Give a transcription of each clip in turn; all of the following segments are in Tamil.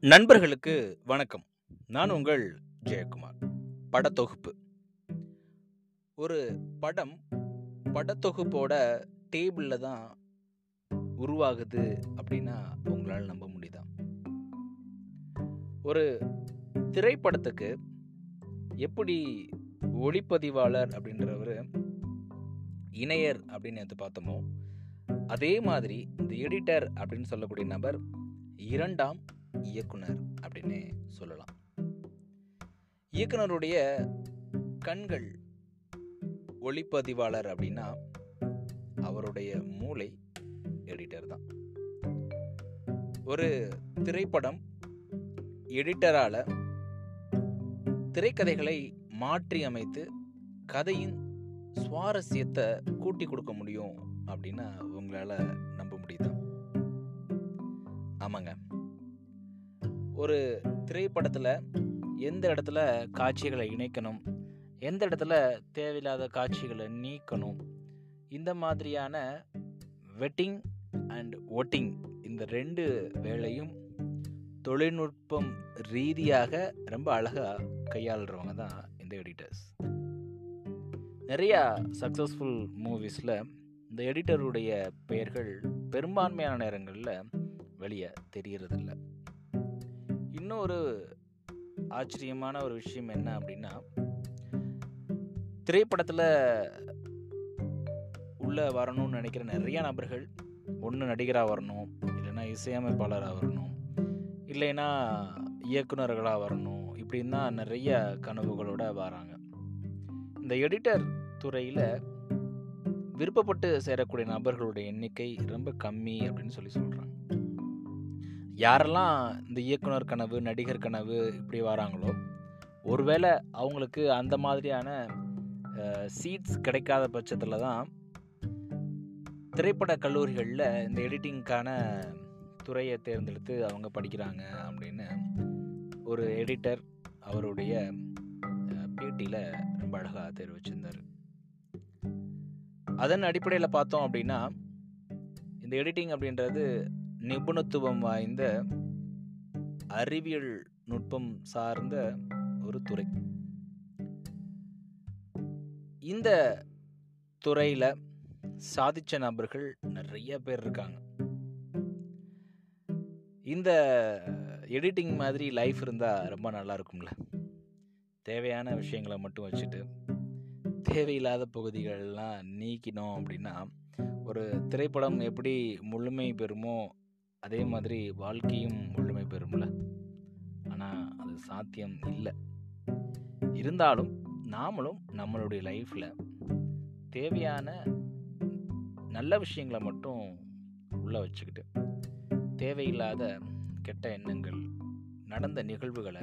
நண்பர்களுக்கு வணக்கம். நான் உங்கள் ஜெயக்குமார். படத்தொகுப்பு. ஒரு படம் படத்தொகுப்போட டேபிளில் தான் உருவாகுது அப்படின்னா உங்களால் நம்ப முடியுதா? ஒரு திரைப்படத்துக்கு எப்படி ஒளிப்பதிவாளர் அப்படின்றவர் இணையர் அப்படின்னு எடுத்து பார்த்தோமோ அதே மாதிரி இந்த எடிட்டர் அப்படின்னு சொல்லக்கூடிய நபர் இரண்டாம் இயக்குனர் அப்படின்னு சொல்லலாம். இயக்குனருடைய கண்கள் ஒளிப்பதிவாளர் அப்படின்னா அவருடைய மூளை எடிட்டர் தான். ஒரு திரைப்படம் எடிட்டரால திரைக்கதைகளை மாற்றி அமைத்து கதையின் சுவாரஸ்யத்தை கூட்டி கொடுக்க முடியும் அப்படின்னா உங்களால் நம்ப முடியுதா? ஆமாங்க. ஒரு திரைப்படத்தில் எந்த இடத்துல காட்சிகளை இணைக்கணும்? எந்த இடத்துல தேவையில்லாத காட்சிகளை நீக்கணும்? இந்த மாதிரியான வெட்டிங் அண்ட் ஒட்டிங் இந்த ரெண்டு வேலையும் தொழில்நுட்பம் ரீதியாக ரொம்ப அழகாக கையாளுறவங்க தான் இந்த எடிட்டர்ஸ். நிறையா சக்ஸஸ்ஃபுல் மூவிஸில் இந்த எடிட்டருடைய பெயர்கள் பெரும்பான்மையான நேரங்களில் வெளியே தெரியறதில்ல. இன்னொரு ஆச்சரியமான ஒரு விஷயம் என்ன அப்படின்னா திரைப்படத்தில் உள்ளே வரணும்னு நினைக்கிற நிறைய நபர்கள் ஒன்று நடிகராக வரணும் இல்லைன்னா இசையமைப்பாளராக வரணும் இல்லைன்னா இயக்குனர்களாக வரணும் இப்படின்னு தான் நிறைய கனவுகளோடு வராங்க. இந்த எடிட்டர் துறையில் விருப்பப்பட்டு சேரக்கூடிய நபர்களுடைய எண்ணிக்கை ரொம்ப கம்மி அப்படின்னு சொல்லி சொல்கிறாங்க யாரெல்லாம் இந்த இயக்குனர் கனவு நடிகர் கனவு இப்படி வராங்களோ ஒருவேளை அவங்களுக்கு அந்த மாதிரியான சீட்ஸ் கிடைக்காத பட்சத்தில் தான் திரைப்பட கல்லூரிகளில் இந்த எடிட்டிங்க்கான துறையை தேர்ந்தெடுத்து அவங்க படிக்கிறாங்க அப்படின்னு ஒரு எடிட்டர் அவருடைய பேட்டியில் ரொம்ப அழகாக தெரிவிச்சிருந்தார். அதன் அடிப்படையில் பார்த்தோம் அப்படின்னா இந்த எடிட்டிங் அப்படின்றது நிபுணத்துவம் வாய்ந்த அறிவியல் நுட்பம் சார்ந்த ஒரு துறை. இந்த துறையில் சாதிச்ச நபர்கள் நிறைய பேர் இருக்காங்க. இந்த எடிட்டிங் மாதிரி லைஃப் இருந்தால் ரொம்ப நல்லா இருக்கும்ல. தேவையான விஷயங்களை மட்டும் வச்சுட்டு தேவையில்லாத பகுதிகள்லாம் நீக்கினோம் அப்படின்னா ஒரு திரைப்படம் எப்படி முழுமை பெறுமோ அதே மாதிரி வாழ்க்கையும் முழுமை பெறும்ல. ஆனால் அது சாத்தியம் இல்லை. இருந்தாலும் நாமளும் நம்மளுடைய லைஃப்பில் தேவையான நல்ல விஷயங்களை மட்டும் உள்ளே வச்சுக்கிட்டு தேவையில்லாத கெட்ட எண்ணங்கள் நடந்த நிகழ்வுகளை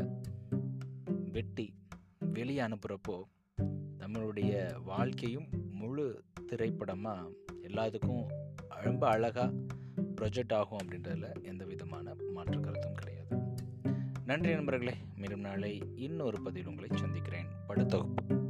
வெட்டி வெளியே அனுப்புகிறப்போ நம்மளுடைய வாழ்க்கையும் முழு திரைப்படமாக எல்லாத்துக்கும் ரொம்ப அழகாக ப்ரொஜெக்ட் ஆகும் அப்படின்றதுல எந்த விதமான மாற்று கருத்தும் கிடையாது. நன்றி நண்பர்களே மீண்டும் நாளை இன்னொரு பதிவில் உங்களை சந்திக்கிறேன். படுத்தொகுப்பு